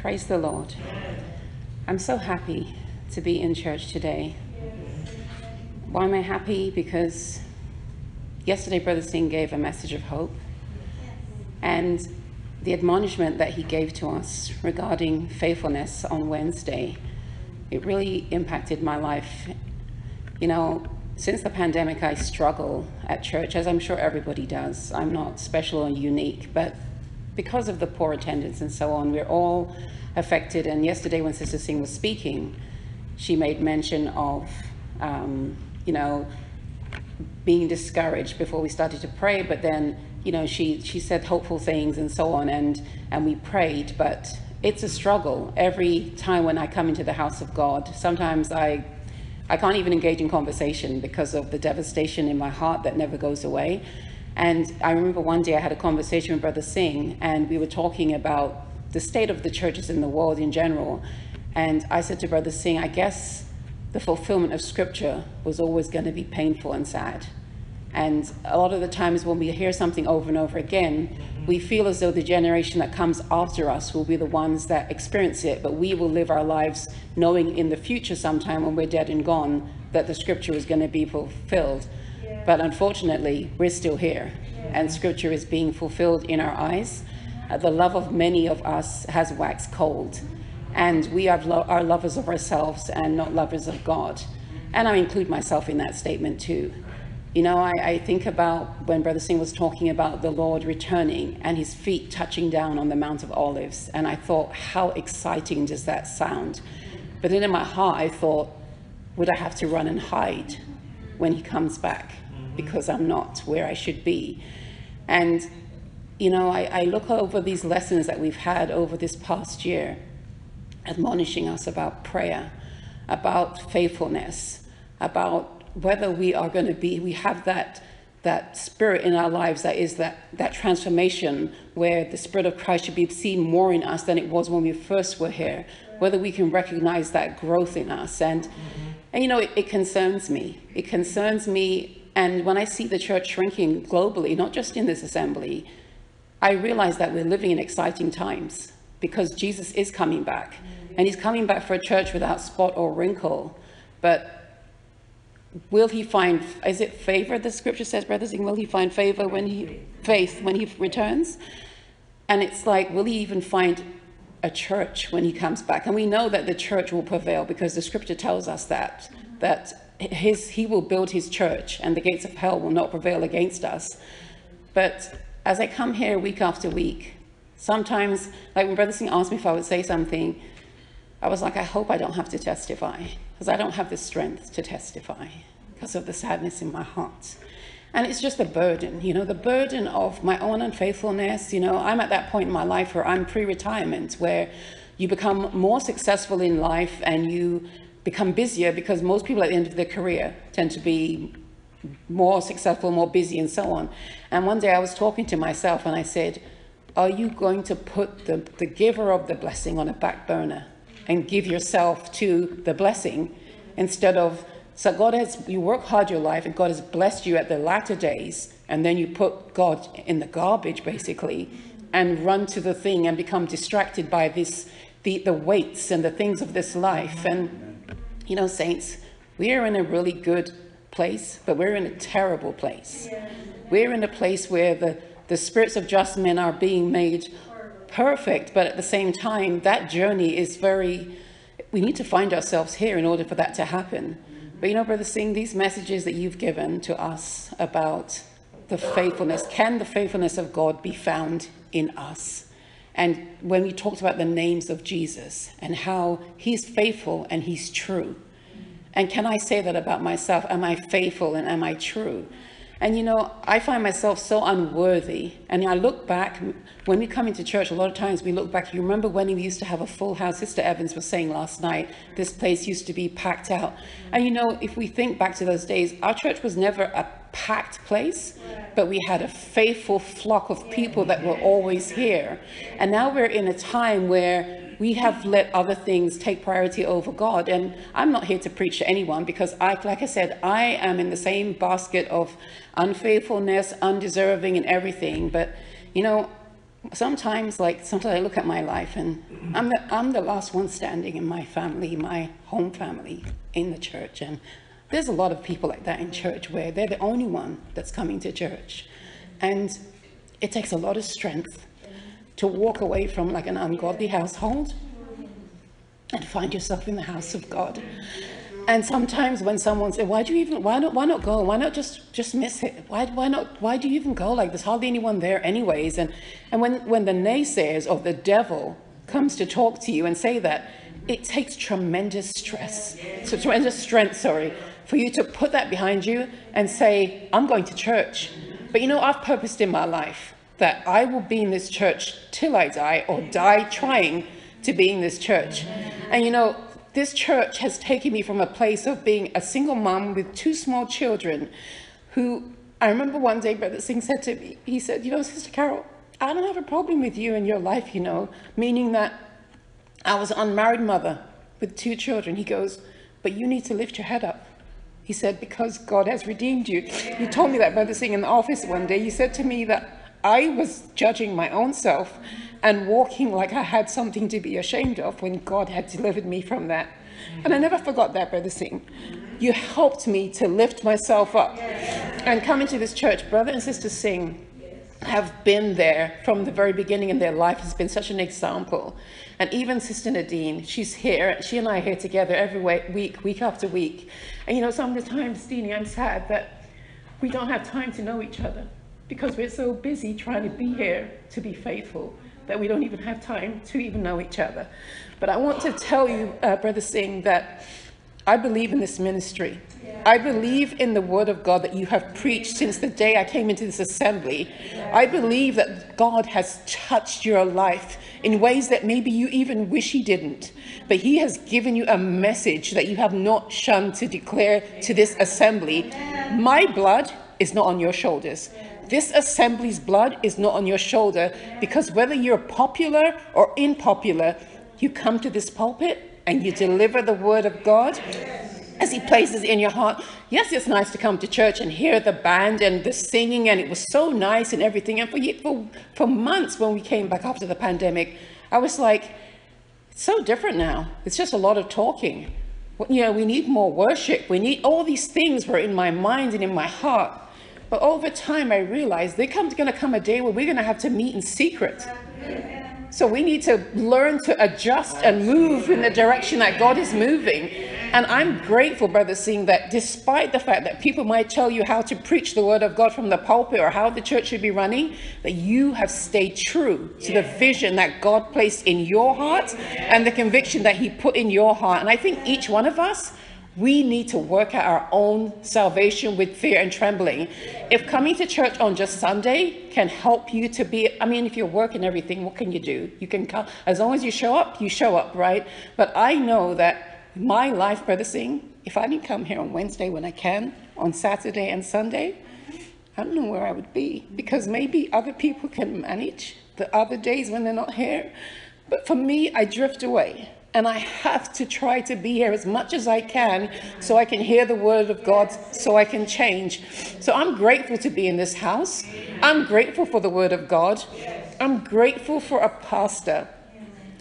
Praise the Lord. I'm so happy to be in church today. Why am I happy? Because yesterday Brother Singh gave a message of hope. And the admonishment that he gave to us regarding faithfulness on Wednesday, it really impacted my life. You know, since the pandemic, I struggle at church, as I'm sure everybody does. I'm not special or unique, but because of the poor attendance and so on, we're all affected. And yesterday, when Sister Singh was speaking, she made mention of, um, you know, being discouraged before we started to pray, but then, you know, she, she said hopeful things and so on, and, and we prayed, but it's a struggle every time when I come into the house of God. Sometimes I I can't even engage in conversation because of the devastation in my heart that never goes away. And I remember one day I had a conversation with Brother Singh, and we were talking about the state of the churches in the world in general. And I said to Brother Singh, I guess the fulfillment of scripture was always going to be painful and sad. And a lot of the times when we hear something over and over again, we feel as though the generation that comes after us will be the ones that experience it, but we will live our lives knowing in the future sometime when we're dead and gone that the scripture is going to be fulfilled. But unfortunately, we're still here, and scripture is being fulfilled in our eyes. Uh, the love of many of us has waxed cold, and we are, lo- are lovers of ourselves and not lovers of God. And I include myself in that statement too. You know, I, I, think about when Brother Singh was talking about the Lord returning and his feet touching down on the Mount of Olives. And I thought, how exciting does that sound? But then in my heart, I thought, would I have to run and hide when he comes back? Because I'm not where I should be. And, you know, I, I look over these lessons that we've had over this past year, admonishing us about prayer, about faithfulness, about whether we are going to be, we have that that spirit in our lives that is that that transformation where the spirit of Christ should be seen more in us than it was when we first were here whether we can recognize that growth in us and mm-hmm. and you know it, it concerns me it concerns me and when I see the church shrinking globally not just in this assembly I realize that we're living in exciting times because Jesus is coming back and he's coming back for a church without spot or wrinkle but will he find, is it favor? The scripture says, Brother Singh, will he find favor when he, faith when he returns? And it's like, will he even find a church when he comes back? And we know that the church will prevail because the scripture tells us that, that his, he will build his church and the gates of hell will not prevail against us. But as I come here week after week, sometimes, like when Brother Singh asked me if I would say something, I was like, I hope I don't have to testify because I don't have the strength to testify because of the sadness in my heart. And it's just a burden, you know, the burden of my own unfaithfulness. You know, I'm at that point in my life where I'm pre retirement, where you become more successful in life and you become busier because most people at the end of their career tend to be more successful, more busy, and so on. And one day I was talking to myself and I said, Are you going to put the, the giver of the blessing on a back burner? and give yourself to the blessing instead of so God has you work hard your life and God has blessed you at the latter days and then you put God in the garbage basically and run to the thing and become distracted by this the, the weights and the things of this life and you know saints we are in a really good place but we're in a terrible place we're in a place where the the spirits of just men are being made perfect, but at the same time, that journey is very, we need to find ourselves here in order for that to happen. But you know, Brother Singh, these messages that you've given to us about the faithfulness, can the faithfulness of God be found in us? And when we talked about the names of Jesus and how he's faithful and he's true. And can I say that about myself? Am I faithful and am I true? And you know, I find myself so unworthy. And I look back, when we come into church, a lot of times we look back. You remember when we used to have a full house? Sister Evans was saying last night, this place used to be packed out. And you know, if we think back to those days, our church was never a packed place, but we had a faithful flock of people that were always here. And now we're in a time where we have let other things take priority over God. And I'm not here to preach to anyone because I, like I said, I am in the same basket of unfaithfulness, undeserving and everything. But, you know, sometimes, like, sometimes I look at my life and I'm the, I'm the last one standing in my family, my home family in the church. And there's a lot of people like that in church where they're the only one that's coming to church. And it takes a lot of strength to walk away from like an ungodly household and find yourself in the house of God. And sometimes when someone says, "Why do you even? Why not? Why not go? Why not just just miss it? Why why not? Why do you even go? Like there's hardly anyone there, anyways." And and when when the naysayers of the devil comes to talk to you and say that, it takes tremendous stress, so tremendous strength, sorry, for you to put that behind you and say, "I'm going to church." But you know, I've purposed in my life that I will be in this church till I die, or die trying to be in this church. And you know, this church has taken me from a place of being a single mom with two small children who I remember one day Brother Singh said to me, he said, you know, Sister Carol, I don't have a problem with you and your life, you know, meaning that I was an unmarried mother with two children. He goes, but you need to lift your head up. He said, because God has redeemed you. You told me that, Brother Singh, in the office one day. You said to me that I was judging my own self and walking like I had something to be ashamed of when God had delivered me from that. And I never forgot that, Brother Singh. You helped me to lift myself up. And coming to this church, Brother and Sister Singh have been there from the very beginning in their life has been such an example. And even Sister Nadine, she's here. She and I are here together every week, week after week. And you know, some of the times, Deanie, I'm sad that we don't have time to know each other because we're so busy trying to be here to be faithful that we don't even have time to even know each other. But I want to tell you, uh, Brother Singh, that I believe in this ministry. I believe in the word of God that you have preached since the day I came into this assembly. I believe that God has touched your life in ways that maybe you even wish He didn't. But He has given you a message that you have not shunned to declare to this assembly. My blood is not on your shoulders. This assembly's blood is not on your shoulder because whether you're popular or unpopular, you come to this pulpit and you deliver the word of God as he places in your heart. Yes, it's nice to come to church and hear the band and the singing, and it was so nice and everything. And for, for, for months when we came back after the pandemic, I was like, it's so different now. It's just a lot of talking. You know, we need more worship. We need all these things were in my mind and in my heart. But over time, I realized there's going to come a day where we're going to have to meet in secret. So we need to learn to adjust and move in the direction that God is moving. And I'm grateful, brother, Singh that despite the fact that people might tell you how to preach the word of God from the pulpit or how the church should be running, that you have stayed true to the vision that God placed in your heart and the conviction that He put in your heart. And I think each one of us we need to work out our own salvation with fear and trembling. If coming to church on just Sunday can help you to be, I mean, if you're working everything, what can you do? You can come, as long as you show up, you show up, right? But I know that my life, Brother Singh, if I didn't come here on Wednesday when I can, on Saturday and Sunday, I don't know where I would be because maybe other people can manage the other days when they're not here. But for me, I drift away. And I have to try to be here as much as I can so I can hear the word of God, so I can change. So I'm grateful to be in this house. I'm grateful for the word of God. I'm grateful for a pastor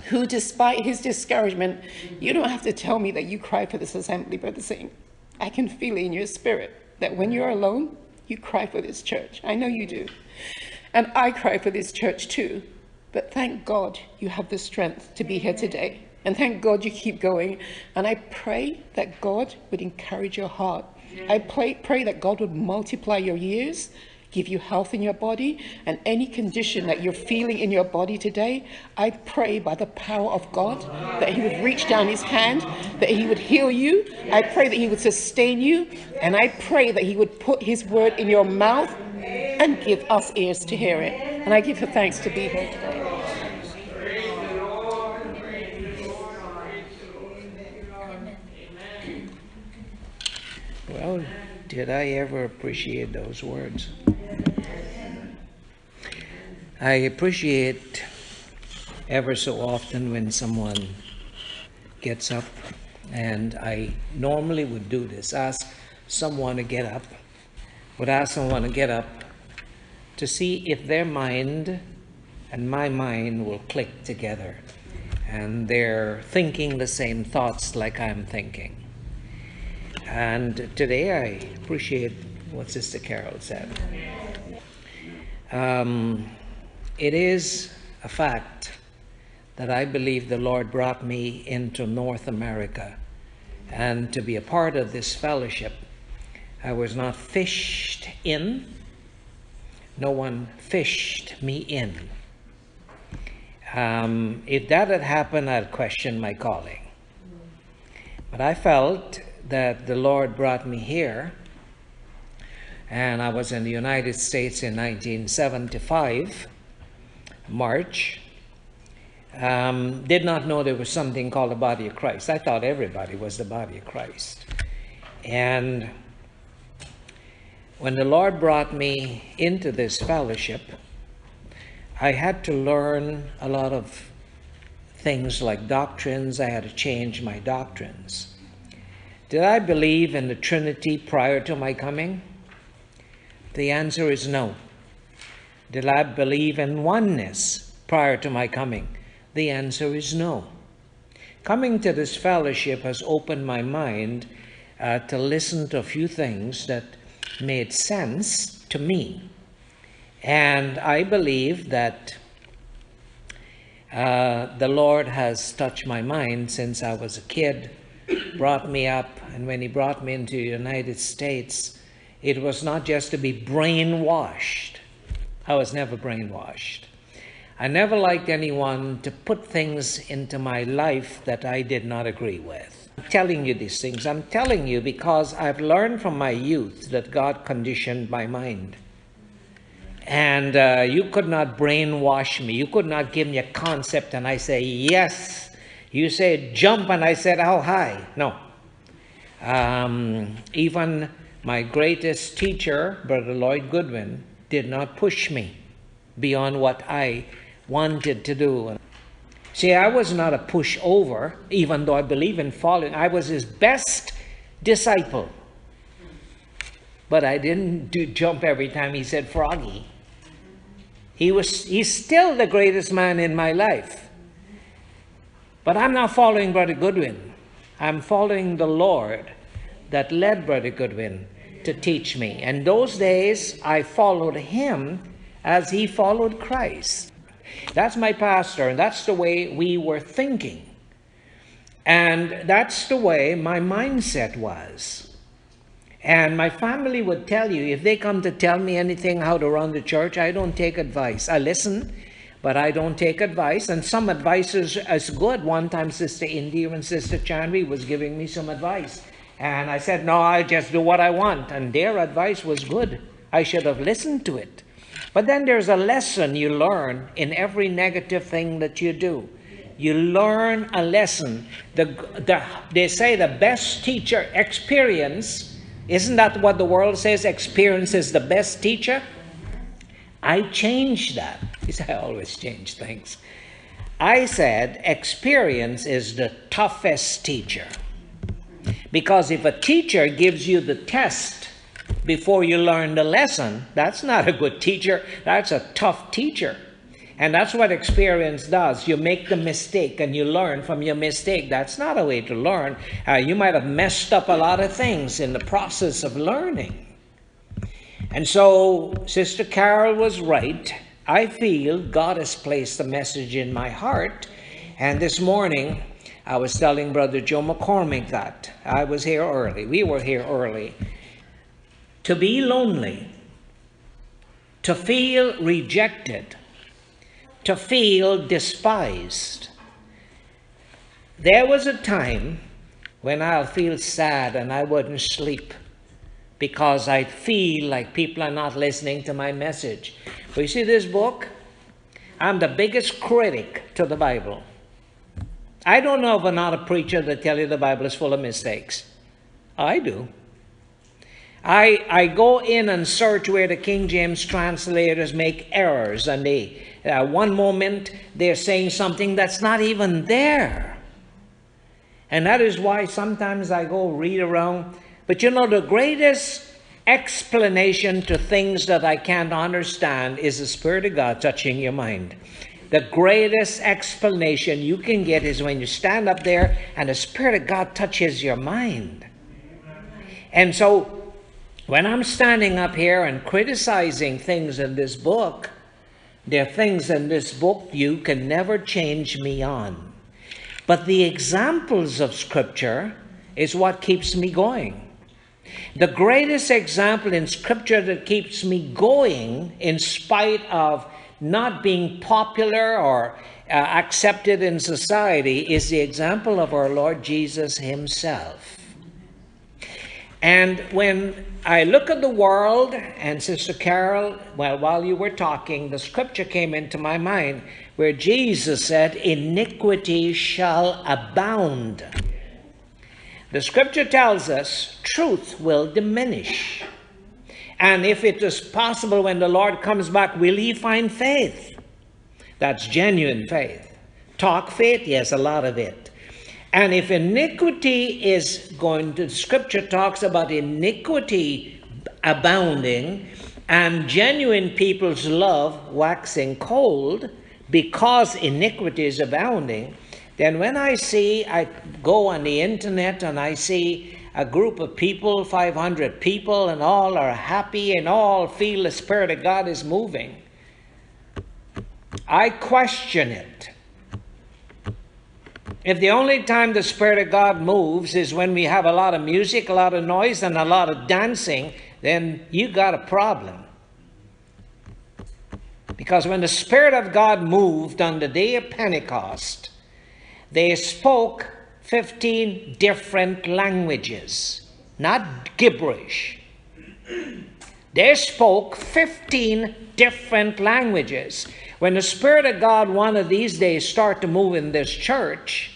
who, despite his discouragement, you don't have to tell me that you cry for this assembly, Brother Singh. I can feel it in your spirit that when you're alone, you cry for this church. I know you do. And I cry for this church too. But thank God you have the strength to be here today. And thank God you keep going. And I pray that God would encourage your heart. I pray, pray that God would multiply your years, give you health in your body, and any condition that you're feeling in your body today, I pray by the power of God that He would reach down His hand, that He would heal you. I pray that He would sustain you, and I pray that He would put His word in your mouth and give us ears to hear it. And I give Her thanks to be here today. Well, did I ever appreciate those words? I appreciate ever so often when someone gets up, and I normally would do this ask someone to get up, would ask someone to get up to see if their mind and my mind will click together. And they're thinking the same thoughts like I'm thinking. And today I appreciate what Sister Carol said. Um, it is a fact that I believe the Lord brought me into North America and to be a part of this fellowship. I was not fished in, no one fished me in. Um, if that had happened, I'd question my calling. But I felt that the Lord brought me here, and I was in the United States in 1975, March. Um, did not know there was something called the body of Christ. I thought everybody was the body of Christ. And when the Lord brought me into this fellowship, I had to learn a lot of things like doctrines. I had to change my doctrines. Did I believe in the Trinity prior to my coming? The answer is no. Did I believe in oneness prior to my coming? The answer is no. Coming to this fellowship has opened my mind uh, to listen to a few things that made sense to me. And I believe that uh, the Lord has touched my mind since I was a kid, brought me up, and when He brought me into the United States, it was not just to be brainwashed. I was never brainwashed. I never liked anyone to put things into my life that I did not agree with. I'm telling you these things. I'm telling you because I've learned from my youth that God conditioned my mind. And uh, you could not brainwash me. You could not give me a concept and I say, yes. You say, jump, and I said, how high? No. Um, even my greatest teacher, Brother Lloyd Goodwin, did not push me beyond what I wanted to do. See, I was not a pushover, even though I believe in following. I was his best disciple. But I didn't do jump every time he said froggy. He was he's still the greatest man in my life. But I'm not following Brother Goodwin. I'm following the Lord that led Brother Goodwin to teach me. And those days I followed him as he followed Christ. That's my pastor, and that's the way we were thinking. And that's the way my mindset was. And my family would tell you if they come to tell me anything how to run the church, I don't take advice. I listen, but I don't take advice. And some advice is, is good. One time, Sister India and Sister Chandri was giving me some advice. And I said, No, I'll just do what I want. And their advice was good. I should have listened to it. But then there's a lesson you learn in every negative thing that you do. You learn a lesson. The, the, they say the best teacher experience isn't that what the world says? Experience is the best teacher? I changed that. I always change things. I said experience is the toughest teacher. Because if a teacher gives you the test before you learn the lesson, that's not a good teacher. That's a tough teacher. And that's what experience does. You make the mistake and you learn from your mistake. That's not a way to learn. Uh, you might have messed up a lot of things in the process of learning. And so, Sister Carol was right. I feel God has placed a message in my heart. And this morning, I was telling Brother Joe McCormick that. I was here early. We were here early. To be lonely, to feel rejected, to feel despised. There was a time when I'll feel sad and I wouldn't sleep because I feel like people are not listening to my message. But you see this book? I'm the biggest critic to the Bible. I don't know of another preacher that tell you the Bible is full of mistakes. I do. I, I go in and search where the King James translators make errors and they uh, one moment they're saying something that's not even there. And that is why sometimes I go read around. But you know, the greatest explanation to things that I can't understand is the Spirit of God touching your mind. The greatest explanation you can get is when you stand up there and the Spirit of God touches your mind. And so, when I'm standing up here and criticizing things in this book, there are things in this book you can never change me on. But the examples of Scripture is what keeps me going. The greatest example in Scripture that keeps me going in spite of not being popular or uh, accepted in society is the example of our Lord Jesus Himself. And when I look at the world, and Sister Carol, well, while you were talking, the scripture came into my mind where Jesus said, Iniquity shall abound. The scripture tells us truth will diminish. And if it is possible when the Lord comes back, will he find faith? That's genuine faith. Talk faith? Yes, a lot of it. And if iniquity is going to, scripture talks about iniquity abounding and genuine people's love waxing cold because iniquity is abounding, then when I see, I go on the internet and I see a group of people, 500 people, and all are happy and all feel the Spirit of God is moving. I question it. If the only time the Spirit of God moves is when we have a lot of music, a lot of noise, and a lot of dancing, then you got a problem. Because when the Spirit of God moved on the day of Pentecost, they spoke 15 different languages, not gibberish. They spoke 15 different languages. When the Spirit of God one of these days start to move in this church,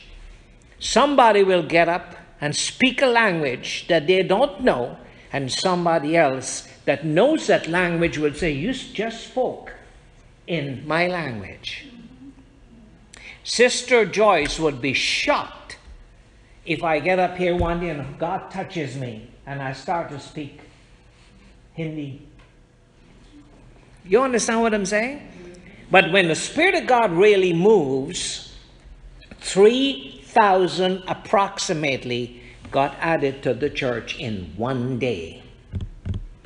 somebody will get up and speak a language that they don't know, and somebody else that knows that language will say, You just spoke in my language. Sister Joyce would be shocked if I get up here one day and God touches me and I start to speak Hindi. You understand what I'm saying? But when the Spirit of God really moves, 3,000 approximately got added to the church in one day.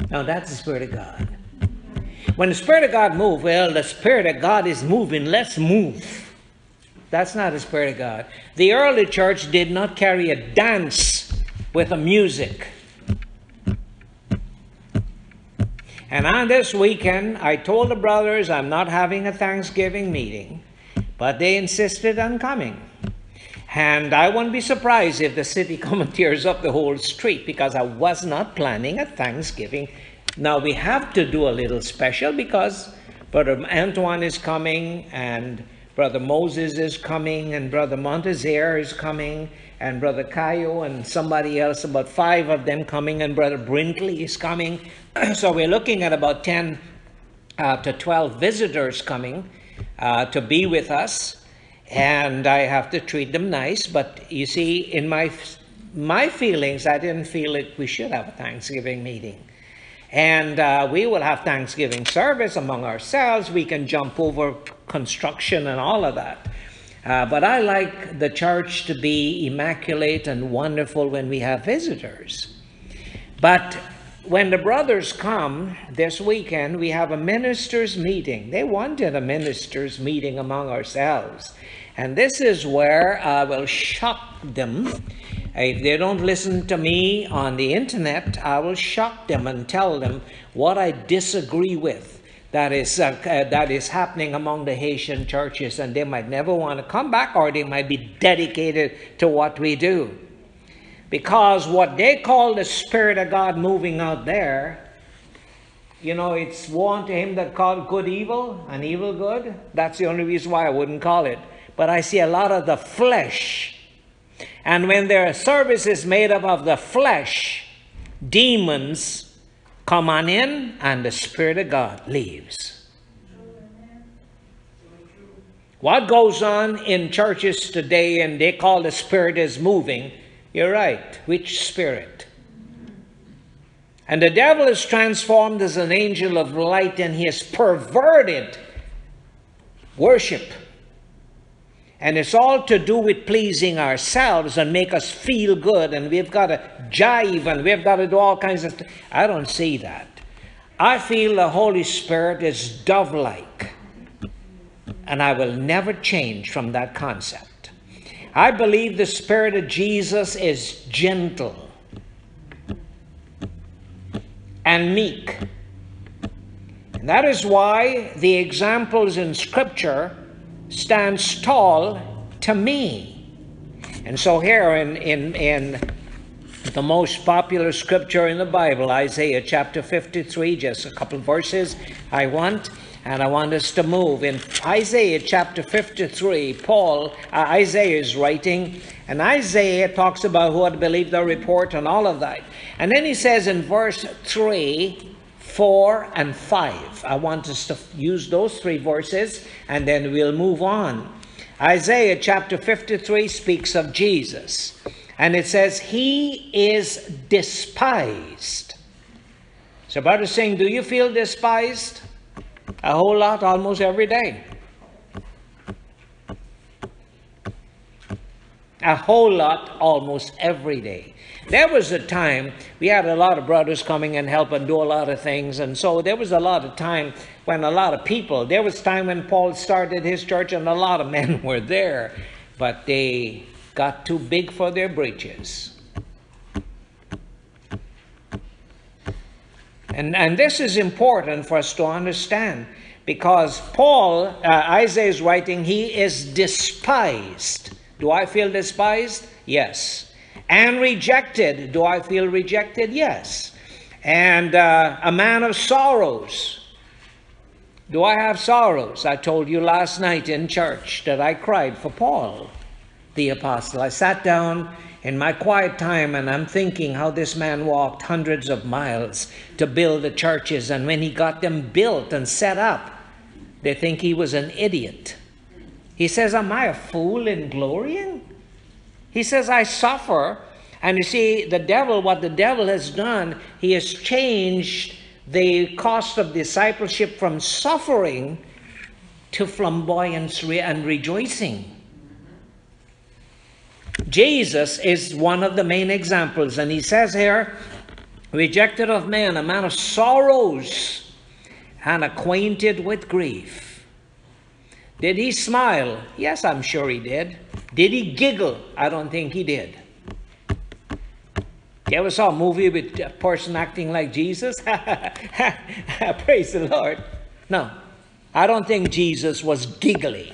Now that's the Spirit of God. When the Spirit of God moves, well, the Spirit of God is moving, let's move. That's not the Spirit of God. The early church did not carry a dance with a music. And on this weekend, I told the brothers I'm not having a Thanksgiving meeting, but they insisted on coming. And I wouldn't be surprised if the city come and tears up the whole street because I was not planning a Thanksgiving. Now we have to do a little special because Brother Antoine is coming and Brother Moses is coming, and Brother Montezir is coming, and Brother Cayo, and somebody else, about five of them coming, and Brother Brinkley is coming. so we're looking at about 10 uh, to 12 visitors coming uh, to be with us, and I have to treat them nice. But you see, in my my feelings, I didn't feel like we should have a Thanksgiving meeting. And uh, we will have Thanksgiving service among ourselves. We can jump over construction and all of that. Uh, but I like the church to be immaculate and wonderful when we have visitors. But when the brothers come this weekend, we have a ministers' meeting. They wanted a ministers' meeting among ourselves. And this is where I will shock them. If they don't listen to me on the internet, I will shock them and tell them what I disagree with that is, uh, uh, that is happening among the Haitian churches, and they might never want to come back or they might be dedicated to what we do. Because what they call the Spirit of God moving out there, you know, it's one to him that called good evil and evil good. That's the only reason why I wouldn't call it. But I see a lot of the flesh. And when their service is made up of the flesh, demons come on in, and the Spirit of God leaves. What goes on in churches today, and they call the Spirit is moving, you're right. Which Spirit? And the devil is transformed as an angel of light and he has perverted worship. And it's all to do with pleasing ourselves and make us feel good, and we've got to jive and we've got to do all kinds of. I don't see that. I feel the Holy Spirit is dove like, and I will never change from that concept. I believe the Spirit of Jesus is gentle and meek. And that is why the examples in Scripture stands tall to me. And so here in, in, in the most popular scripture in the Bible, Isaiah chapter 53, just a couple verses I want, and I want us to move. In Isaiah chapter 53, Paul, uh, Isaiah is writing, and Isaiah talks about who had believed the report and all of that. And then he says in verse 3, 4 and 5. I want us to use those three verses and then we'll move on. Isaiah chapter 53 speaks of Jesus and it says, He is despised. So, brother Singh, Do you feel despised? A whole lot, almost every day. A whole lot, almost every day. There was a time we had a lot of brothers coming and help and do a lot of things, and so there was a lot of time when a lot of people. There was time when Paul started his church, and a lot of men were there, but they got too big for their breeches. And, and this is important for us to understand because Paul, uh, Isaiah is writing, he is despised. Do I feel despised? Yes and rejected. Do I feel rejected? Yes. And uh, a man of sorrows. Do I have sorrows? I told you last night in church that I cried for Paul, the apostle. I sat down in my quiet time and I'm thinking how this man walked hundreds of miles to build the churches, and when he got them built and set up, they think he was an idiot. He says, Am I a fool in glorying? He says, I suffer. And you see, the devil, what the devil has done, he has changed the cost of discipleship from suffering to flamboyance and rejoicing. Jesus is one of the main examples, and he says here, rejected of men, a man of sorrows and acquainted with grief. Did he smile? Yes, I'm sure he did. Did he giggle? I don't think he did. You ever saw a movie with a person acting like Jesus? Praise the Lord. No, I don't think Jesus was giggly.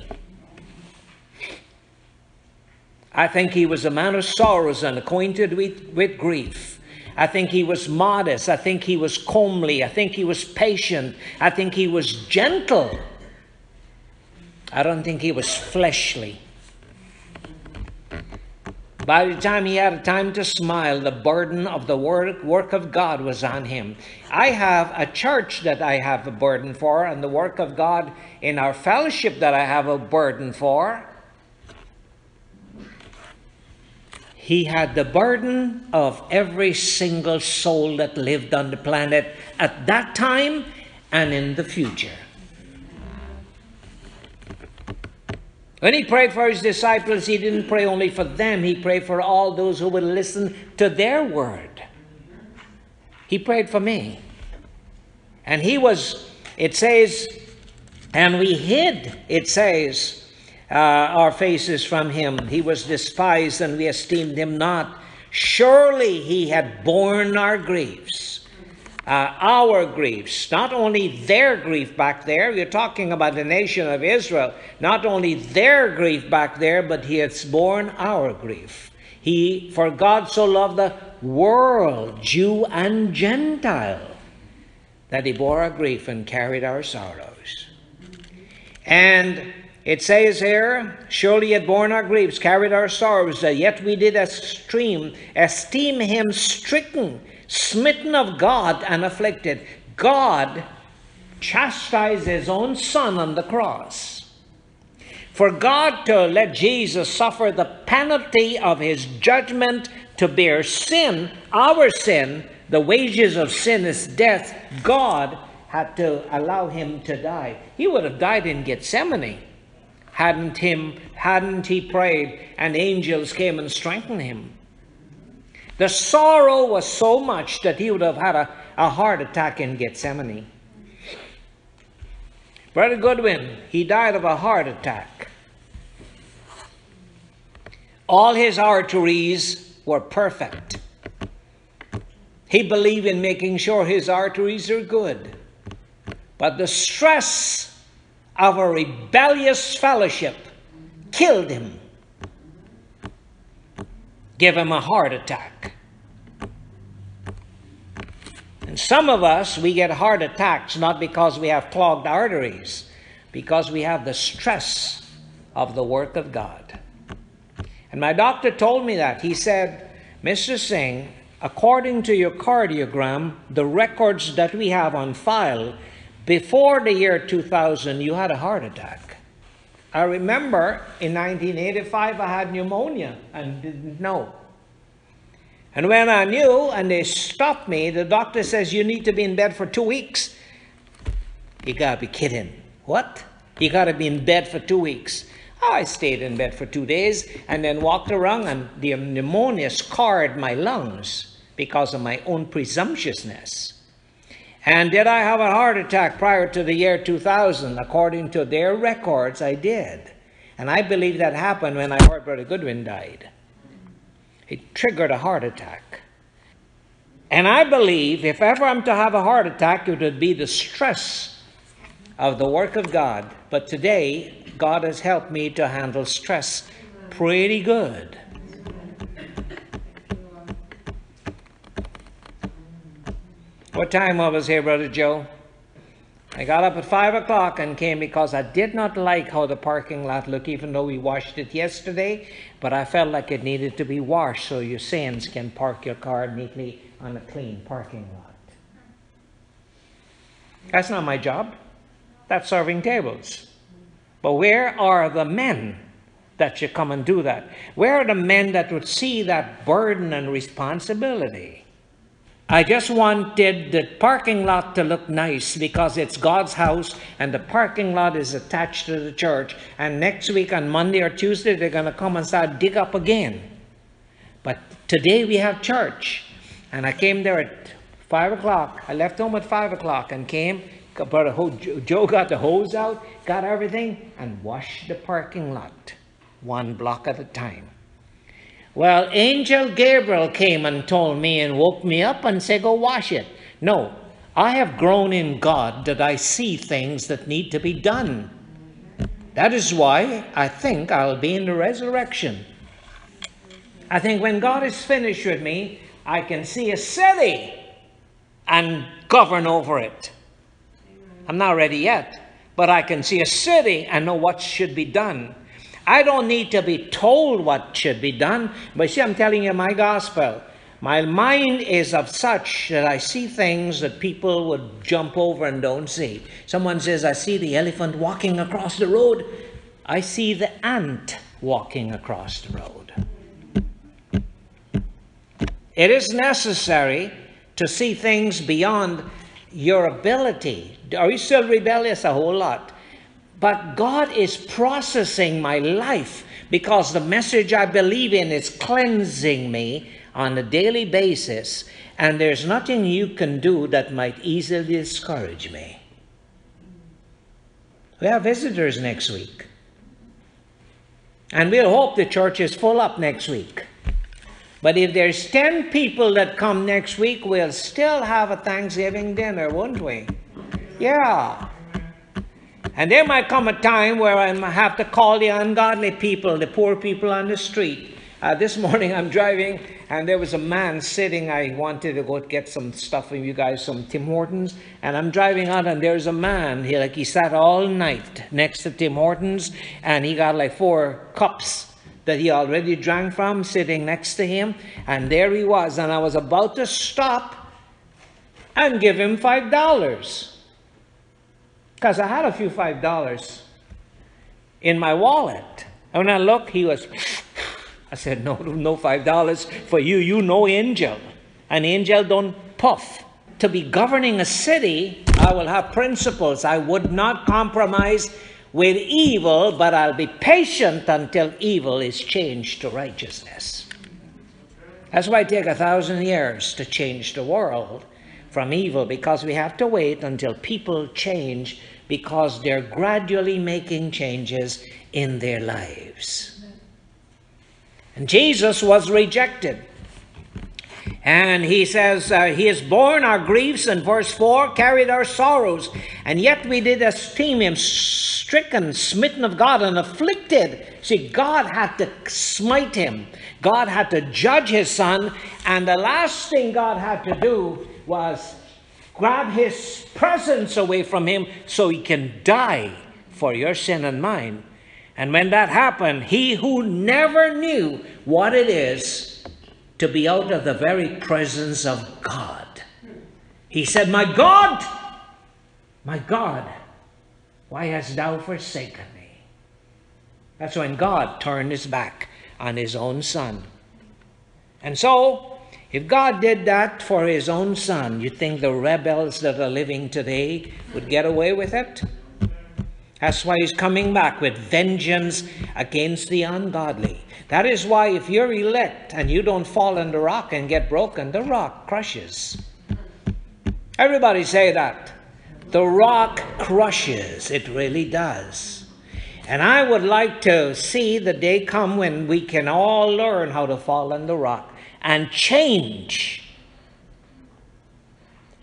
I think he was a man of sorrows and acquainted with, with grief. I think he was modest. I think he was comely. I think he was patient. I think he was gentle. I don't think he was fleshly. By the time he had time to smile, the burden of the work, work of God was on him. I have a church that I have a burden for, and the work of God in our fellowship that I have a burden for. He had the burden of every single soul that lived on the planet at that time and in the future. When he prayed for his disciples, he didn't pray only for them, he prayed for all those who would listen to their word. He prayed for me. And he was, it says, and we hid, it says, uh, our faces from him. He was despised and we esteemed him not. Surely he had borne our griefs uh, our griefs, not only their grief back there, you're talking about the nation of Israel, not only their grief back there, but he has borne our grief. He, for God so loved the world, Jew and Gentile, that he bore our grief and carried our sorrows. And it says here, surely he had borne our griefs, carried our sorrows, yet we did esteem, esteem him stricken smitten of God and afflicted. God chastised his own son on the cross. For God to let Jesus suffer the penalty of his judgment to bear sin, our sin, the wages of sin is death, God had to allow him to die. He would have died in Gethsemane hadn't him hadn't he prayed and angels came and strengthened him. The sorrow was so much that he would have had a, a heart attack in Gethsemane. Brother Goodwin, he died of a heart attack. All his arteries were perfect. He believed in making sure his arteries are good. But the stress of a rebellious fellowship killed him, give him a heart attack. And some of us, we get heart attacks not because we have clogged arteries, because we have the stress of the work of God. And my doctor told me that. He said, Mr. Singh, according to your cardiogram, the records that we have on file, before the year 2000, you had a heart attack. I remember in 1985, I had pneumonia and didn't know. And when I knew and they stopped me, the doctor says, You need to be in bed for two weeks. You gotta be kidding. What? You gotta be in bed for two weeks. I stayed in bed for two days and then walked around, and the pneumonia scarred my lungs because of my own presumptuousness. And did I have a heart attack prior to the year 2000? According to their records, I did. And I believe that happened when I heard Brother Goodwin died. It triggered a heart attack. And I believe if ever I'm to have a heart attack, it would be the stress of the work of God. But today, God has helped me to handle stress pretty good. What time was here, Brother Joe? I got up at 5 o'clock and came because I did not like how the parking lot looked, even though we washed it yesterday. But I felt like it needed to be washed so your saints can park your car neatly on a clean parking lot. That's not my job. That's serving tables. But where are the men that should come and do that? Where are the men that would see that burden and responsibility? I just wanted the parking lot to look nice because it's God's house and the parking lot is attached to the church. And next week on Monday or Tuesday, they're going to come and start dig up again. But today we have church. And I came there at 5 o'clock. I left home at 5 o'clock and came. Brother Joe got the hose out, got everything, and washed the parking lot one block at a time. Well, Angel Gabriel came and told me and woke me up and said, Go wash it. No, I have grown in God that I see things that need to be done. That is why I think I'll be in the resurrection. I think when God is finished with me, I can see a city and govern over it. I'm not ready yet, but I can see a city and know what should be done. I don't need to be told what should be done, but see, I'm telling you my gospel. My mind is of such that I see things that people would jump over and don't see. Someone says, I see the elephant walking across the road. I see the ant walking across the road. It is necessary to see things beyond your ability. Are you still rebellious? A whole lot. But God is processing my life because the message I believe in is cleansing me on a daily basis, and there's nothing you can do that might easily discourage me. We have visitors next week. And we'll hope the church is full up next week. But if there's 10 people that come next week, we'll still have a Thanksgiving dinner, won't we? Yeah. And there might come a time where I have to call the ungodly people, the poor people on the street. Uh, this morning I'm driving and there was a man sitting. I wanted to go get some stuff from you guys, some Tim Hortons. And I'm driving out and there's a man. He like he sat all night next to Tim Hortons and he got like four cups that he already drank from sitting next to him. And there he was. And I was about to stop and give him five dollars. Because I had a few five dollars in my wallet. And when I looked, he was, I said, no, no five dollars for you. You no angel. An angel don't puff. To be governing a city, I will have principles. I would not compromise with evil, but I'll be patient until evil is changed to righteousness. That's why it takes a thousand years to change the world from evil, because we have to wait until people change because they're gradually making changes in their lives. And Jesus was rejected. And he says, uh, He has borne our griefs, in verse 4, carried our sorrows, and yet we did esteem him stricken, smitten of God, and afflicted. See, God had to smite him, God had to judge his son, and the last thing God had to do was grab his presence away from him so he can die for your sin and mine. And when that happened, he who never knew what it is to be out of the very presence of God, he said, My God, my God, why hast thou forsaken me? That's when God turned his back on his own son. And so, if God did that for his own son, you think the rebels that are living today would get away with it? That's why he's coming back with vengeance against the ungodly. That is why if you're elect and you don't fall in the rock and get broken, the rock crushes. Everybody say that. The rock crushes. It really does. And I would like to see the day come when we can all learn how to fall in the rock and change.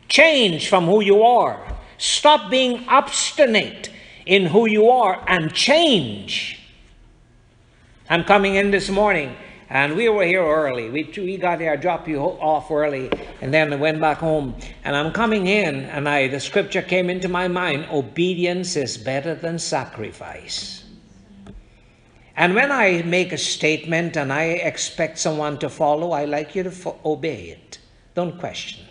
Change from who you are. Stop being obstinate in who you are and change. I'm coming in this morning and we were here early. We, we got here, I dropped you off early, and then I went back home. And I'm coming in, and I the scripture came into my mind obedience is better than sacrifice. And when I make a statement and I expect someone to follow, I like you to fo- obey it. Don't question.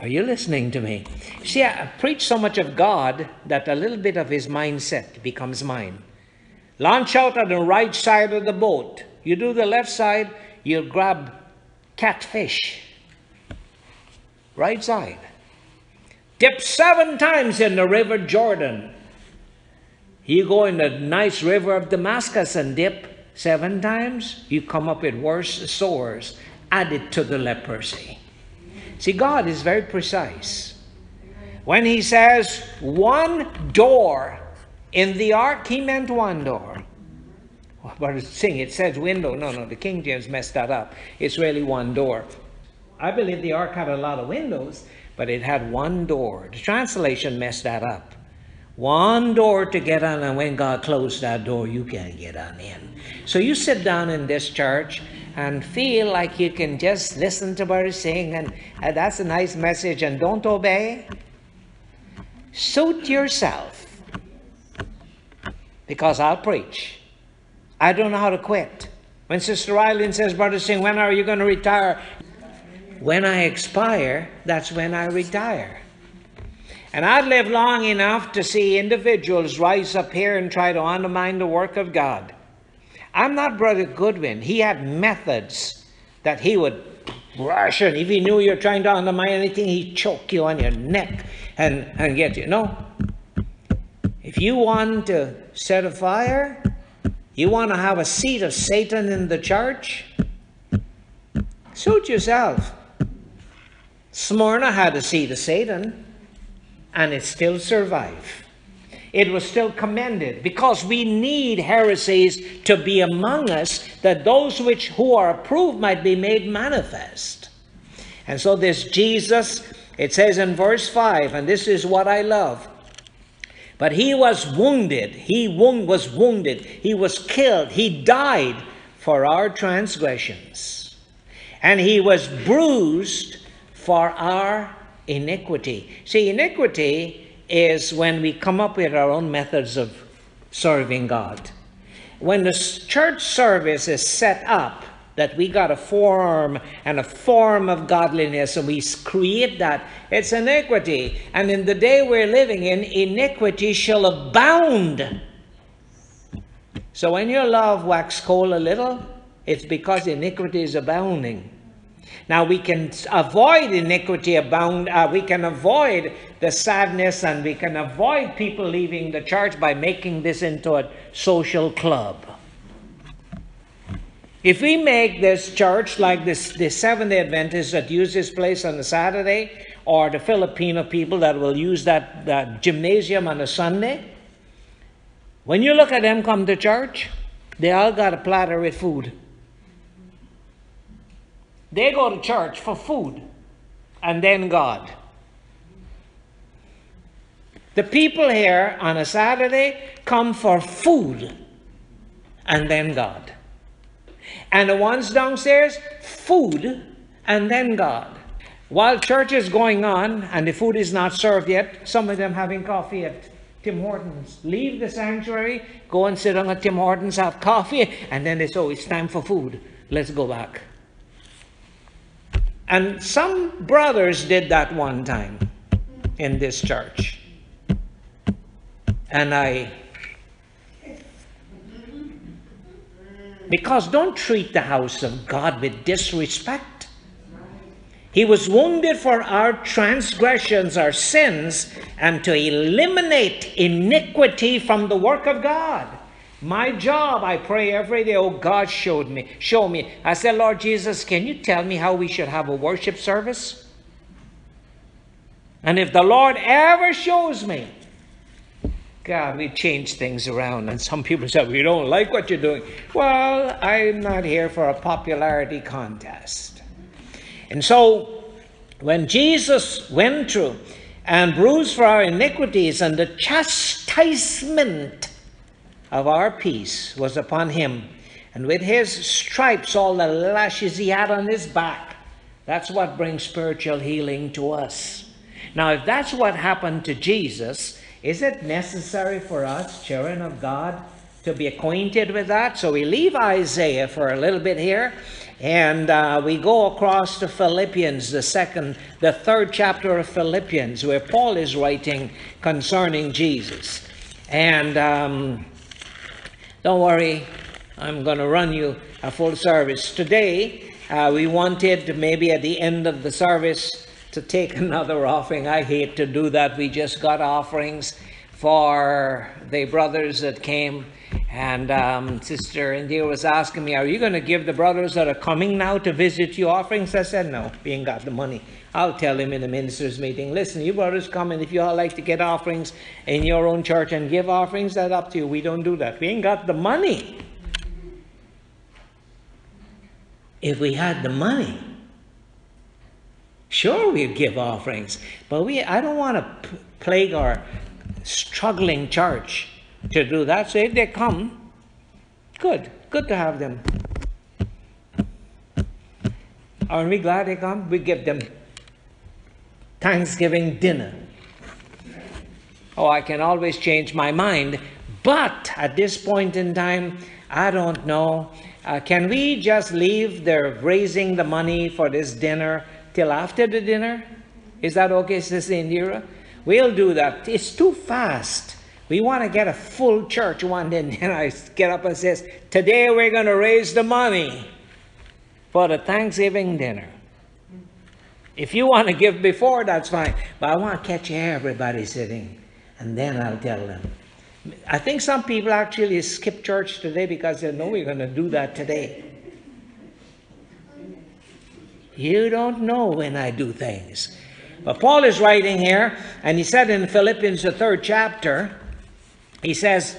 Are you listening to me? See, I preach so much of God that a little bit of his mindset becomes mine. Launch out on the right side of the boat. You do the left side, you'll grab catfish. Right side. Dip seven times in the river Jordan. You go in the nice river of Damascus and dip seven times, you come up with worse sores added to the leprosy. See, God is very precise. When He says one door in the ark, He meant one door. But Singh, it says window. No, no, the King James messed that up. It's really one door. I believe the ark had a lot of windows, but it had one door. The translation messed that up. One door to get on, and when God closed that door, you can't get on in. So you sit down in this church and feel like you can just listen to what he's saying, and uh, that's a nice message, and don't obey. Suit yourself. Because I'll preach. I don't know how to quit. When Sister Eileen says, Brother Singh, when are you going to retire? When I expire, that's when I retire. And I'd lived long enough to see individuals rise up here and try to undermine the work of God. I'm not Brother Goodwin. He had methods that he would rush, and if he knew you're trying to undermine anything, he'd choke you on your neck and, and get you. No. If you want to set a fire, you want to have a seat of Satan in the church, suit yourself. Smyrna had a seat of Satan and it still survived. It was still commended because we need heresies to be among us that those which who are approved might be made manifest. And so this Jesus, it says in verse 5, and this is what I love. But he was wounded, he wound, was wounded, he was killed, he died for our transgressions. And he was bruised for our iniquity. See, iniquity is when we come up with our own methods of serving God. When the church service is set up, that we got a form and a form of godliness and we create that, it's iniquity. And in the day we're living in, iniquity shall abound. So when your love wax cold a little, it's because iniquity is abounding. Now we can avoid iniquity abound. Uh, we can avoid the sadness, and we can avoid people leaving the church by making this into a social club. If we make this church like this, the Seventh Day Adventists that use this place on a Saturday, or the Filipino people that will use that, that gymnasium on a Sunday, when you look at them come to church, they all got a platter with food. They go to church for food and then God. The people here on a Saturday come for food and then God. And the ones downstairs, food and then God. While church is going on and the food is not served yet, some of them having coffee at Tim Hortons. Leave the sanctuary, go and sit on a Tim Hortons, have coffee, and then they say, oh, it's time for food. Let's go back. And some brothers did that one time in this church. And I, because don't treat the house of God with disrespect. He was wounded for our transgressions, our sins, and to eliminate iniquity from the work of God. My job, I pray every day, oh God showed me, show me. I said, Lord Jesus, can you tell me how we should have a worship service? And if the Lord ever shows me, God, we change things around. And some people say, we don't like what you're doing. Well, I'm not here for a popularity contest. And so, when Jesus went through and bruised for our iniquities and the chastisement of our peace was upon him. And with his stripes, all the lashes he had on his back, that's what brings spiritual healing to us. Now, if that's what happened to Jesus, is it necessary for us, children of God, to be acquainted with that? So we leave Isaiah for a little bit here, and uh, we go across to Philippians, the second, the third chapter of Philippians, where Paul is writing concerning Jesus. And um, don't worry, I'm going to run you a full service. Today, uh, we wanted maybe at the end of the service to take another offering. I hate to do that. We just got offerings for the brothers that came. And um, Sister Indira was asking me, Are you going to give the brothers that are coming now to visit you offerings? I said, No, we ain't got the money. I'll tell him in the ministers' meeting, listen, you brothers come and if you all like to get offerings in your own church and give offerings, that's up to you. We don't do that. We ain't got the money. If we had the money, sure we'd give offerings. But we I don't want to plague our struggling church to do that. So if they come, good. Good to have them. Aren't we glad they come? We give them Thanksgiving dinner. Oh, I can always change my mind, but at this point in time, I don't know. Uh, can we just leave the raising the money for this dinner till after the dinner? Is that okay, Sister Indira? We'll do that. It's too fast. We want to get a full church one day, and then I get up and says, "Today we're going to raise the money for the Thanksgiving dinner." If you want to give before, that's fine. But I want to catch everybody sitting, and then I'll tell them. I think some people actually skip church today because they know we're going to do that today. You don't know when I do things. But Paul is writing here, and he said in Philippians, the third chapter, he says,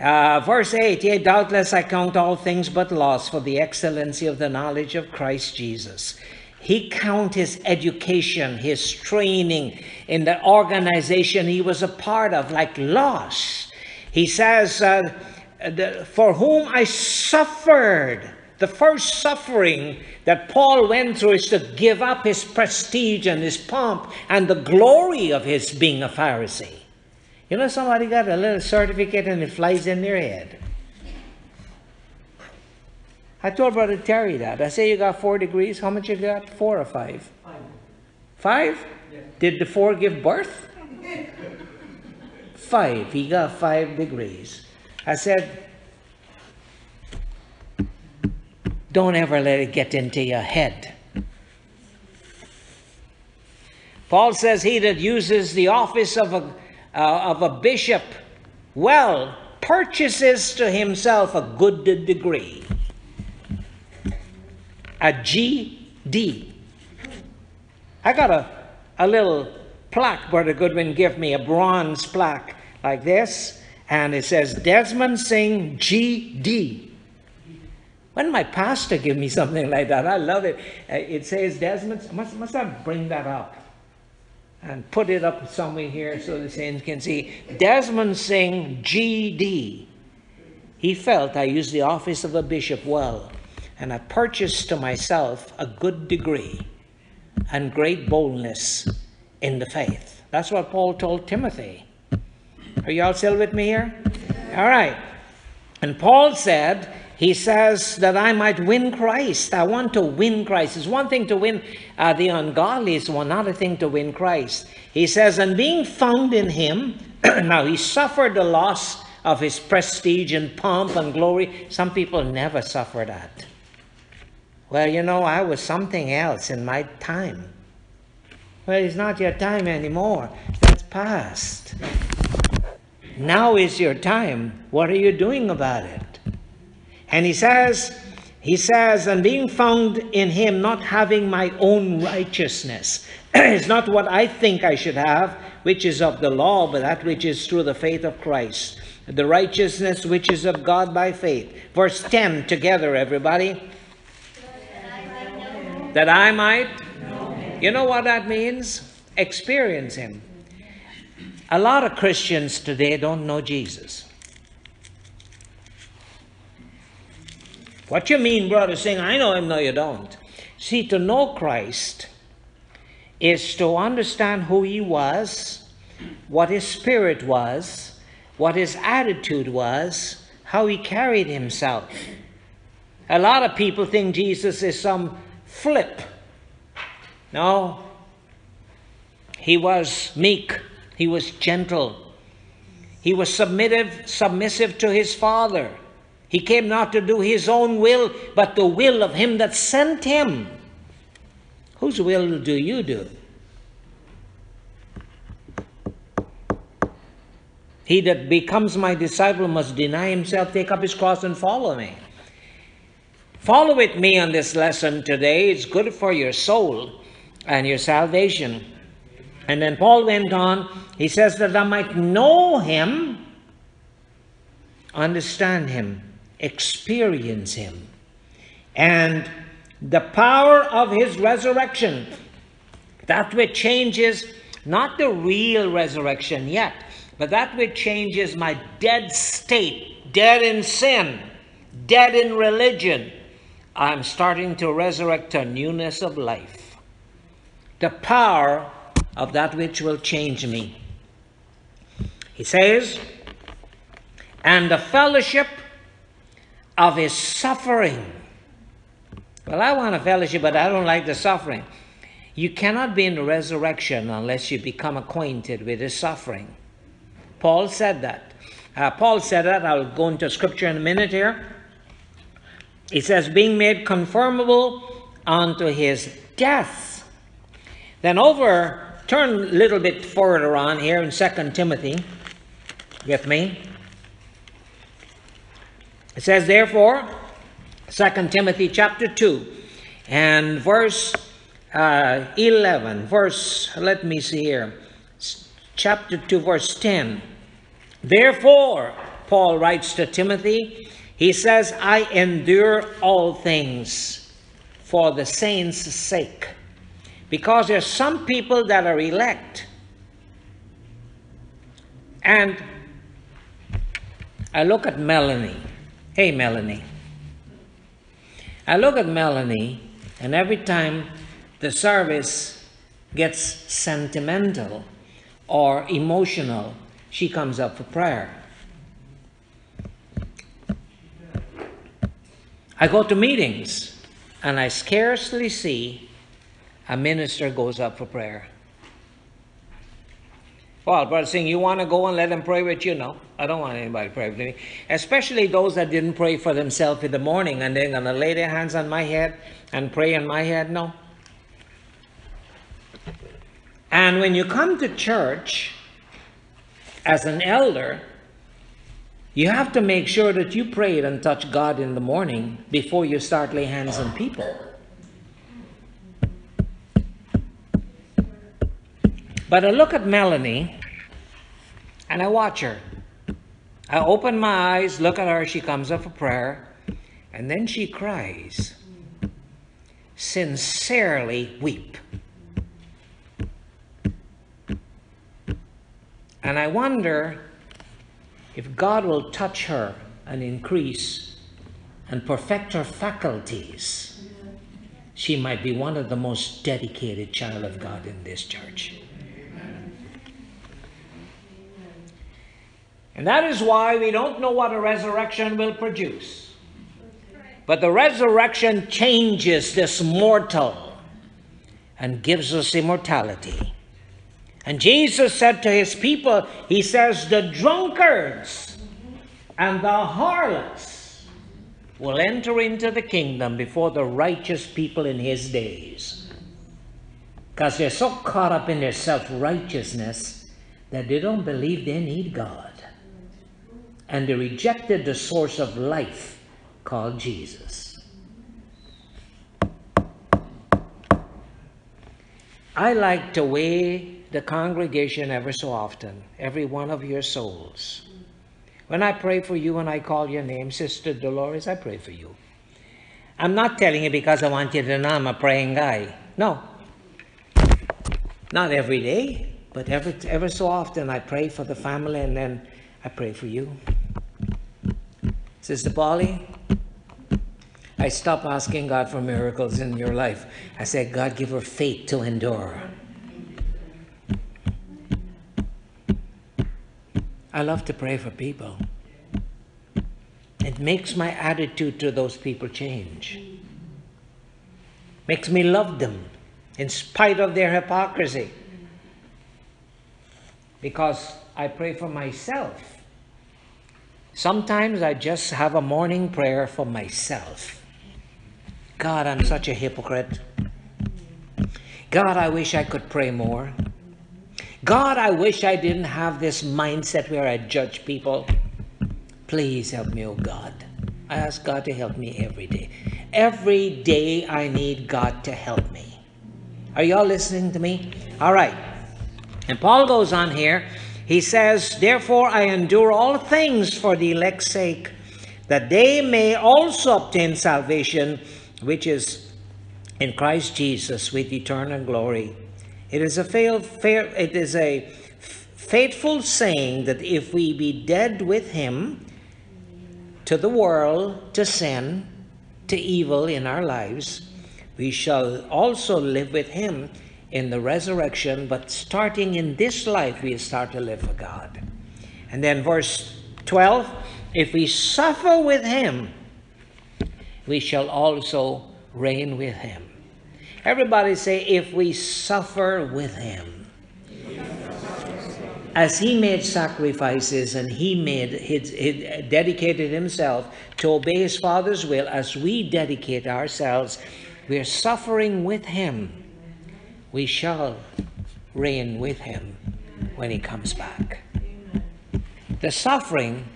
uh, verse 8, Yea, doubtless I count all things but loss for the excellency of the knowledge of Christ Jesus he count his education, his training in the organization he was a part of like loss. He says, uh, the, for whom I suffered. The first suffering that Paul went through is to give up his prestige and his pomp and the glory of his being a Pharisee. You know, somebody got a little certificate and it flies in their head. I told Brother Terry that. I say you got four degrees. How much you got? Four or five? Five. Five? Yeah. Did the four give birth? five. He got five degrees. I said, don't ever let it get into your head Paul says, He that uses the office of a, uh, of a bishop well purchases to himself a good degree. A GD. I got a, a little plaque Brother Goodwin gave me, a bronze plaque like this, and it says Desmond Singh GD. When my pastor gave me something like that, I love it. Uh, it says Desmond, must, must I bring that up? And put it up somewhere here so the saints can see. Desmond Singh GD. He felt I used the office of a bishop well, and I purchased to myself a good degree and great boldness in the faith. That's what Paul told Timothy. Are y'all still with me here? All right. And Paul said, he says that I might win Christ. I want to win Christ. It's one thing to win uh, the ungodly, it's another thing to win Christ. He says, and being found in him, now he suffered the loss of his prestige and pomp and glory. Some people never suffer that. Well, you know, I was something else in my time. Well, it's not your time anymore. That's past. Now is your time. What are you doing about it? And he says, he says, and being found in him, not having my own righteousness, is not what I think I should have, which is of the law, but that which is through the faith of Christ. The righteousness which is of God by faith. Verse 10 together, everybody. That I might. You know what that means? Experience Him. A lot of Christians today don't know Jesus. What you mean, brother, Singh, I know Him? No, you don't. See, to know Christ is to understand who He was, what His Spirit was, what His attitude was, how He carried Himself. A lot of people think Jesus is some flip no. He was meek. He was gentle. He was submissive, submissive to his Father. He came not to do his own will, but the will of him that sent him. Whose will do you do? He that becomes my disciple must deny himself, take up his cross, and follow me. Follow with me on this lesson today. It's good for your soul and your salvation. And then Paul went on, he says that I might know him, understand him, experience him, and the power of his resurrection. That which changes not the real resurrection yet, but that which changes my dead state, dead in sin, dead in religion. I'm starting to resurrect a newness of life the power of that which will change me. He says, and the fellowship of his suffering. Well, I want a fellowship, but I don't like the suffering. You cannot be in the resurrection unless you become acquainted with his suffering. Paul said that. Uh, Paul said that. I'll go into scripture in a minute here. He says, being made conformable unto his death then over, turn a little bit further on here in 2 Timothy with me. It says, therefore, 2 Timothy chapter 2 and verse uh, 11, verse, let me see here, chapter 2, verse 10. Therefore, Paul writes to Timothy, he says, I endure all things for the saints' sake because there's some people that are elect. And I look at Melanie. Hey, Melanie. I look at Melanie, and every time the service gets sentimental or emotional, she comes up for prayer. I go to meetings, and I scarcely see a minister goes up for prayer. Well, Brother Singh, you want to go and let them pray with you? No, I don't want anybody to pray with me. Especially those that didn't pray for themselves in the morning and they're going to lay their hands on my head and pray on my head. No. And when you come to church as an elder, you have to make sure that you prayed and touch God in the morning before you start lay hands on people. But I look at Melanie and I watch her. I open my eyes, look at her, she comes up for prayer, and then she cries. Sincerely weep. And I wonder if God will touch her and increase and perfect her faculties. She might be one of the most dedicated child of God in this church. And that is why we don't know what a resurrection will produce. But the resurrection changes this mortal and gives us immortality. And Jesus said to his people, He says, the drunkards and the harlots will enter into the kingdom before the righteous people in his days. Because they're so caught up in their self righteousness that they don't believe they need God and they rejected the source of life called Jesus. I like to weigh the congregation ever so often, every one of your souls. When I pray for you and I call your name, Sister Dolores, I pray for you. I'm not telling you because I want you to know I'm a praying guy. No. Not every day, but ever, ever so often I pray for the family and then I pray for you. Sister Polly, I stop asking God for miracles in your life. I said, God, give her faith to endure. I love to pray for people. It makes my attitude to those people change. Makes me love them in spite of their hypocrisy. Because I pray for myself Sometimes I just have a morning prayer for myself. God, I'm such a hypocrite. God, I wish I could pray more. God, I wish I didn't have this mindset where I judge people. Please help me, oh God. I ask God to help me every day. Every day I need God to help me. Are y'all listening to me? All right. And Paul goes on here he says, Therefore I endure all things for the elect's sake, that they may also obtain salvation, which is in Christ Jesus with eternal glory. It is a fail, fair, it is a faithful saying that if we be dead with him to the world, to sin, to evil in our lives, we shall also live with him in the resurrection, but starting in this life, we start to live for God. And then verse 12 if we suffer with him, we shall also reign with him. Everybody say, if we suffer with him. As he made sacrifices and he made his, his, dedicated himself to obey his father's will, as we dedicate ourselves, we are suffering with him we shall reign with him when he comes back. The suffering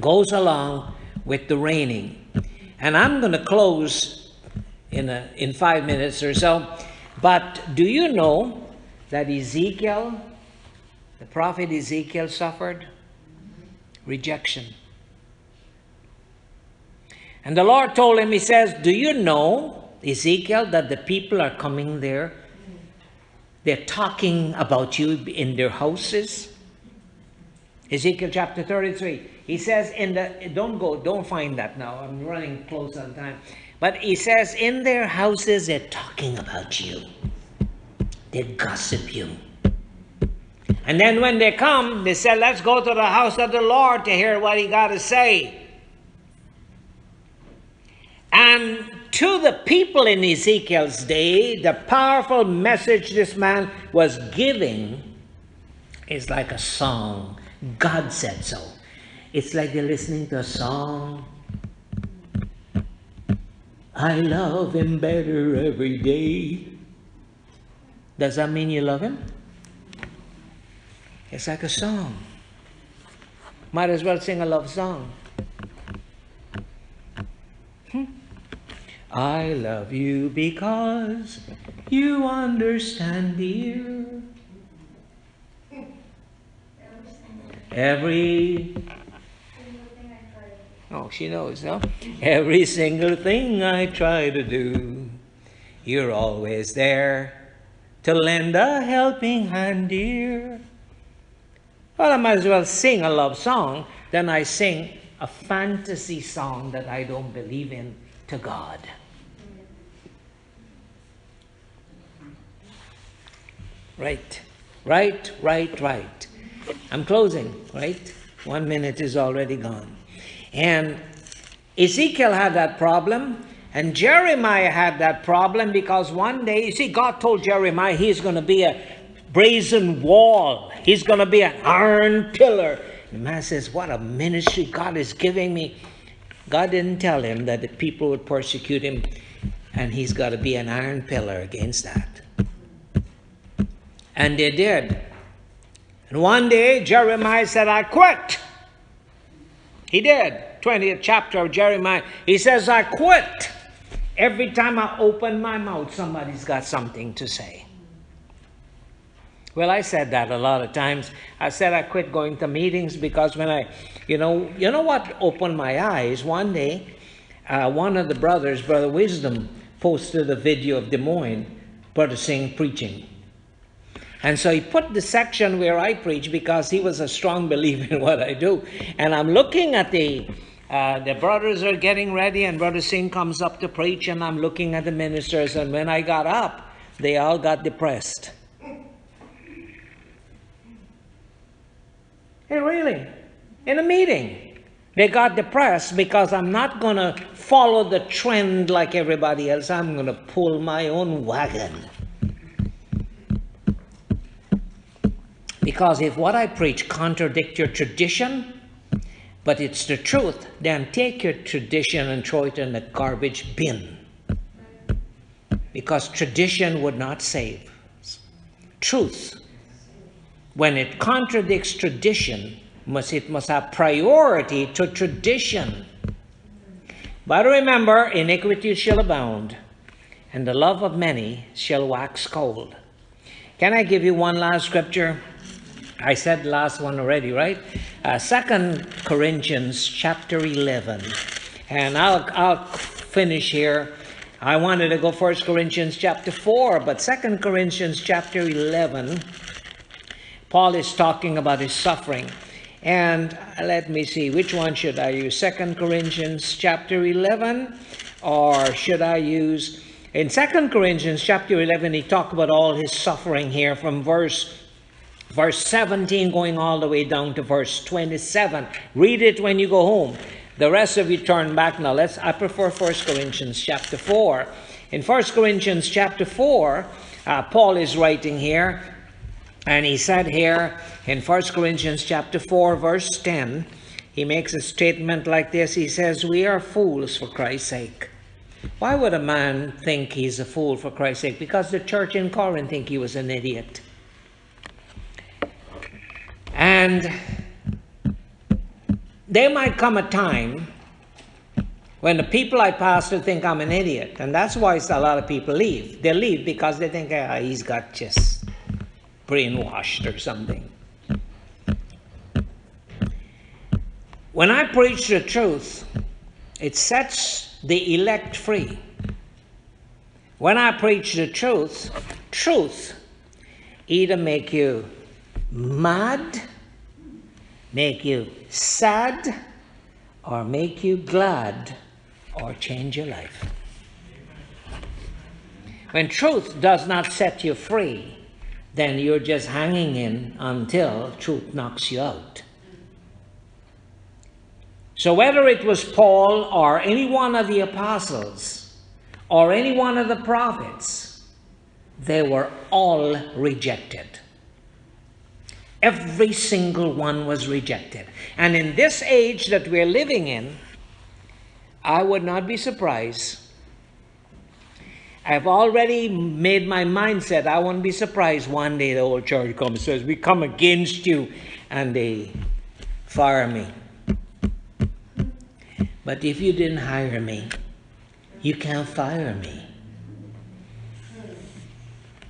goes along with the reigning. And I'm going to close in, a, in five minutes or so. But do you know that Ezekiel, the prophet Ezekiel, suffered rejection? And the Lord told him, He says, Do you know, Ezekiel, that the people are coming there they're talking about you in their houses. Ezekiel chapter 33. He says in the don't go, don't find that now. I'm running close on time. But he says in their houses they're talking about you. They gossip you. And then when they come, they say, Let's go to the house of the Lord to hear what he got to say. And to the people in Ezekiel's day, the powerful message this man was giving is like a song. God said so. It's like they're listening to a song. I love him better every day. Does that mean you love him? It's like a song. Might as well sing a love song. I love you because you understand, dear. Every Oh, she knows, no? Every single thing I try to do, you're always there to lend a helping hand, dear. Well, I might as well sing a love song than I sing a fantasy song that I don't believe in to God. Right, right, right, right. I'm closing, right? One minute is already gone. And Ezekiel had that problem, and Jeremiah had that problem because one day, you see, God told Jeremiah he's going to be a brazen wall, he's going to be an iron pillar. The man says, What a ministry God is giving me. God didn't tell him that the people would persecute him, and he's got to be an iron pillar against that. And they did. And one day, Jeremiah said, I quit. He did. 20th chapter of Jeremiah. He says, I quit. Every time I open my mouth, somebody's got something to say. Well, I said that a lot of times. I said I quit going to meetings because when I, you know, you know what opened my eyes? One day, uh, one of the brothers, Brother Wisdom, posted a video of Desmond, Brother Singh preaching. And so he put the section where I preach because he was a strong believer in what I do. And I'm looking at the uh, the brothers are getting ready, and Brother Singh comes up to preach, and I'm looking at the ministers. And when I got up, they all got depressed. Hey, really? In a meeting, they got depressed because I'm not going to follow the trend like everybody else. I'm going to pull my own wagon. Because if what I preach contradict your tradition, but it's the truth, then take your tradition and throw it in the garbage bin. Because tradition would not save. Truth, when it contradicts tradition, must it must have priority to tradition. But remember, iniquity shall abound, and the love of many shall wax cold. Can I give you one last scripture? I said last one already, right? Uh, Second Corinthians chapter 11. And I'll, I'll finish here. I wanted to go First Corinthians chapter 4, but Second Corinthians chapter 11, Paul is talking about his suffering. And let me see, which one should I use? Second Corinthians chapter 11, or should I use... In Second Corinthians chapter 11, he talked about all his suffering here from verse verse 17 going all the way down to verse 27. Read it when you go home. The rest of you turn back now. Let's I prefer 1 Corinthians chapter 4. In 1 Corinthians chapter 4, uh, Paul is writing here, and he said here in 1 Corinthians chapter 4, verse 10, he makes a statement like this. He says, We are fools for Christ's sake. Why would a man think he's a fool for Christ's sake? Because the church in Corinth think he was an idiot. And there might come a time when the people I pastor think I'm an idiot. And that's why a lot of people leave. They leave because they think ah, he's got just brainwashed or something. When I preach the truth, it sets the elect free. When I preach the truth, truth either make you mad, make you sad, or make you glad, or change your life. When truth does not set you free, then you're just hanging in until truth knocks you out. So, whether it was Paul or any one of the apostles or any one of the prophets, they were all rejected. Every single one was rejected. And in this age that we're living in, I would not be surprised I've already made my mindset. I won't be surprised one day the whole church comes and says, We come against you, and they fire me. But if you didn't hire me, you can't fire me.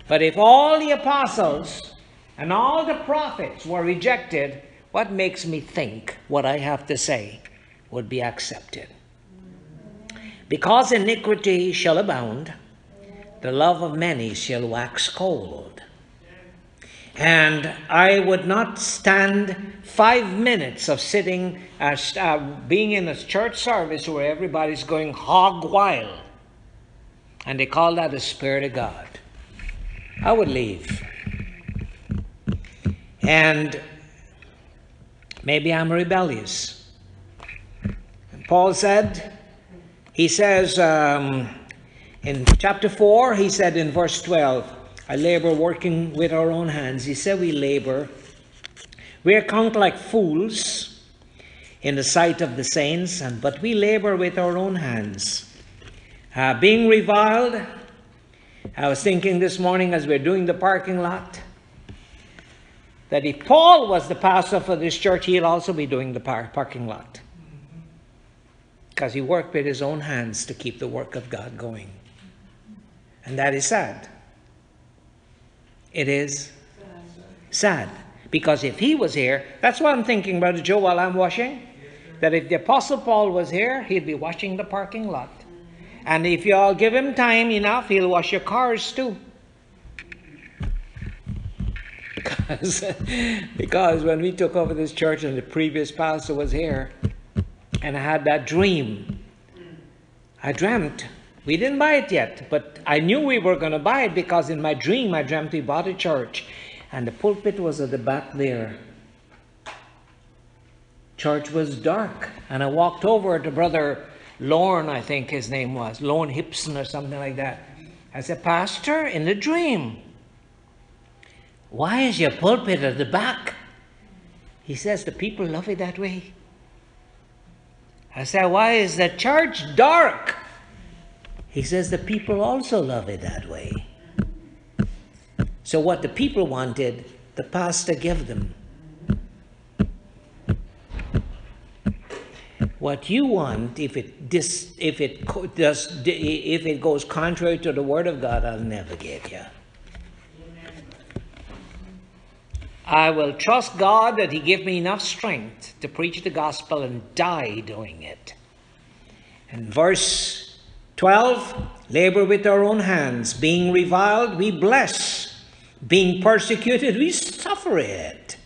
But if all the apostles and all the prophets were rejected, what makes me think what I have to say would be accepted? Because iniquity shall abound, the love of many shall wax cold. And I would not stand five minutes of sitting, as, uh, being in a church service where everybody's going hog wild. And they call that the Spirit of God. I would leave. And maybe I'm rebellious. And Paul said, he says um, in chapter 4, he said in verse 12, I labor working with our own hands. He said we labor. We are counted like fools in the sight of the saints, and but we labor with our own hands. Uh, being reviled, I was thinking this morning as we are doing the parking lot that if Paul was the pastor for this church, he'll also be doing the par- parking lot. Because he worked with his own hands to keep the work of God going. And that is sad. It is sad. Because if he was here, that's what I'm thinking, Brother Joe, while I'm washing. That if the Apostle Paul was here, he'd be washing the parking lot. And if you all give him time enough, he'll wash your cars too. Because, because when we took over this church and the previous pastor was here, and I had that dream, I dreamt. We didn't buy it yet, but I knew we were going to buy it because in my dream I dreamt we bought a church, and the pulpit was at the back there. Church was dark, and I walked over to Brother Lorne, I think his name was, Lorne Hipson or something like that. I said, Pastor, in the dream, why is your pulpit at the back? He says, The people love it that way. I said, Why is the church dark? He says, The people also love it that way. So, what the people wanted, the pastor gave them. What you want, if it dis, if it does, if it goes contrary to the word of God, I'll never give you. I will trust God that He give me enough strength to preach the gospel and die doing it. And verse 12 labor with our own hands, being reviled, we bless, being persecuted, we suffer it,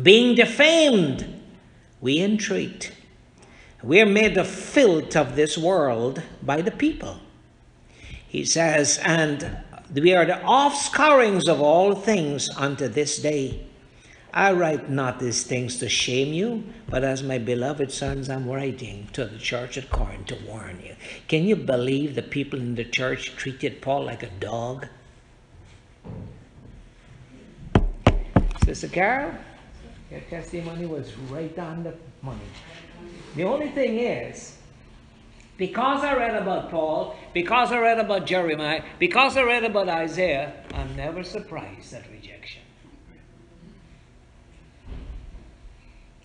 being defamed, we entreat. We are made the filth of this world by the people. He says, and we are the offscourings of all things unto this day. I write not these things to shame you, but as my beloved sons, I'm writing to the church at Corinth to warn you. Can you believe the people in the church treated Paul like a dog? Sister Carol, your testimony was right on the money. The only thing is, because I read about Paul, because I read about Jeremiah, because I read about Isaiah, I'm never surprised at rejection.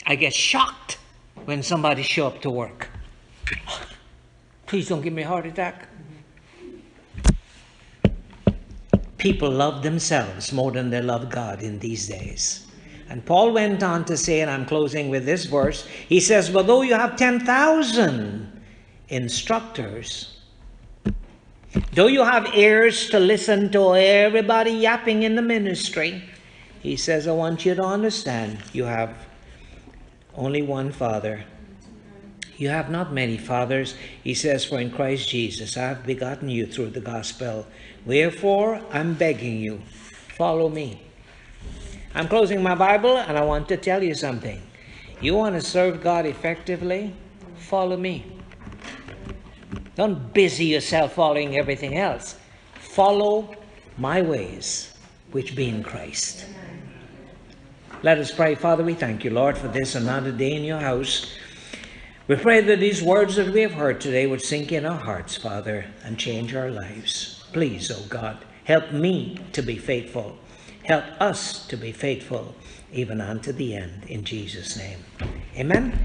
I get shocked when somebody show up to work. Please don't give me a heart attack. People love themselves more than they love God in these days. And Paul went on to say, and I'm closing with this verse, he says, But though you have 10,000 instructors, though you have ears to listen to everybody yapping in the ministry, he says, I want you to understand you have only one Father. You have not many fathers. He says, For in Christ Jesus I have begotten you through the gospel. Wherefore, I'm begging you, follow me. I'm closing my Bible and I want to tell you something. You want to serve God effectively? Follow me. Don't busy yourself following everything else. Follow my ways, which be in Christ. Let us pray. Father, we thank you, Lord, for this another day in your house. We pray that these words that we have heard today would sink in our hearts, Father, and change our lives. Please, O God, help me to be faithful. Help us to be faithful even unto the end. In Jesus' name. Amen.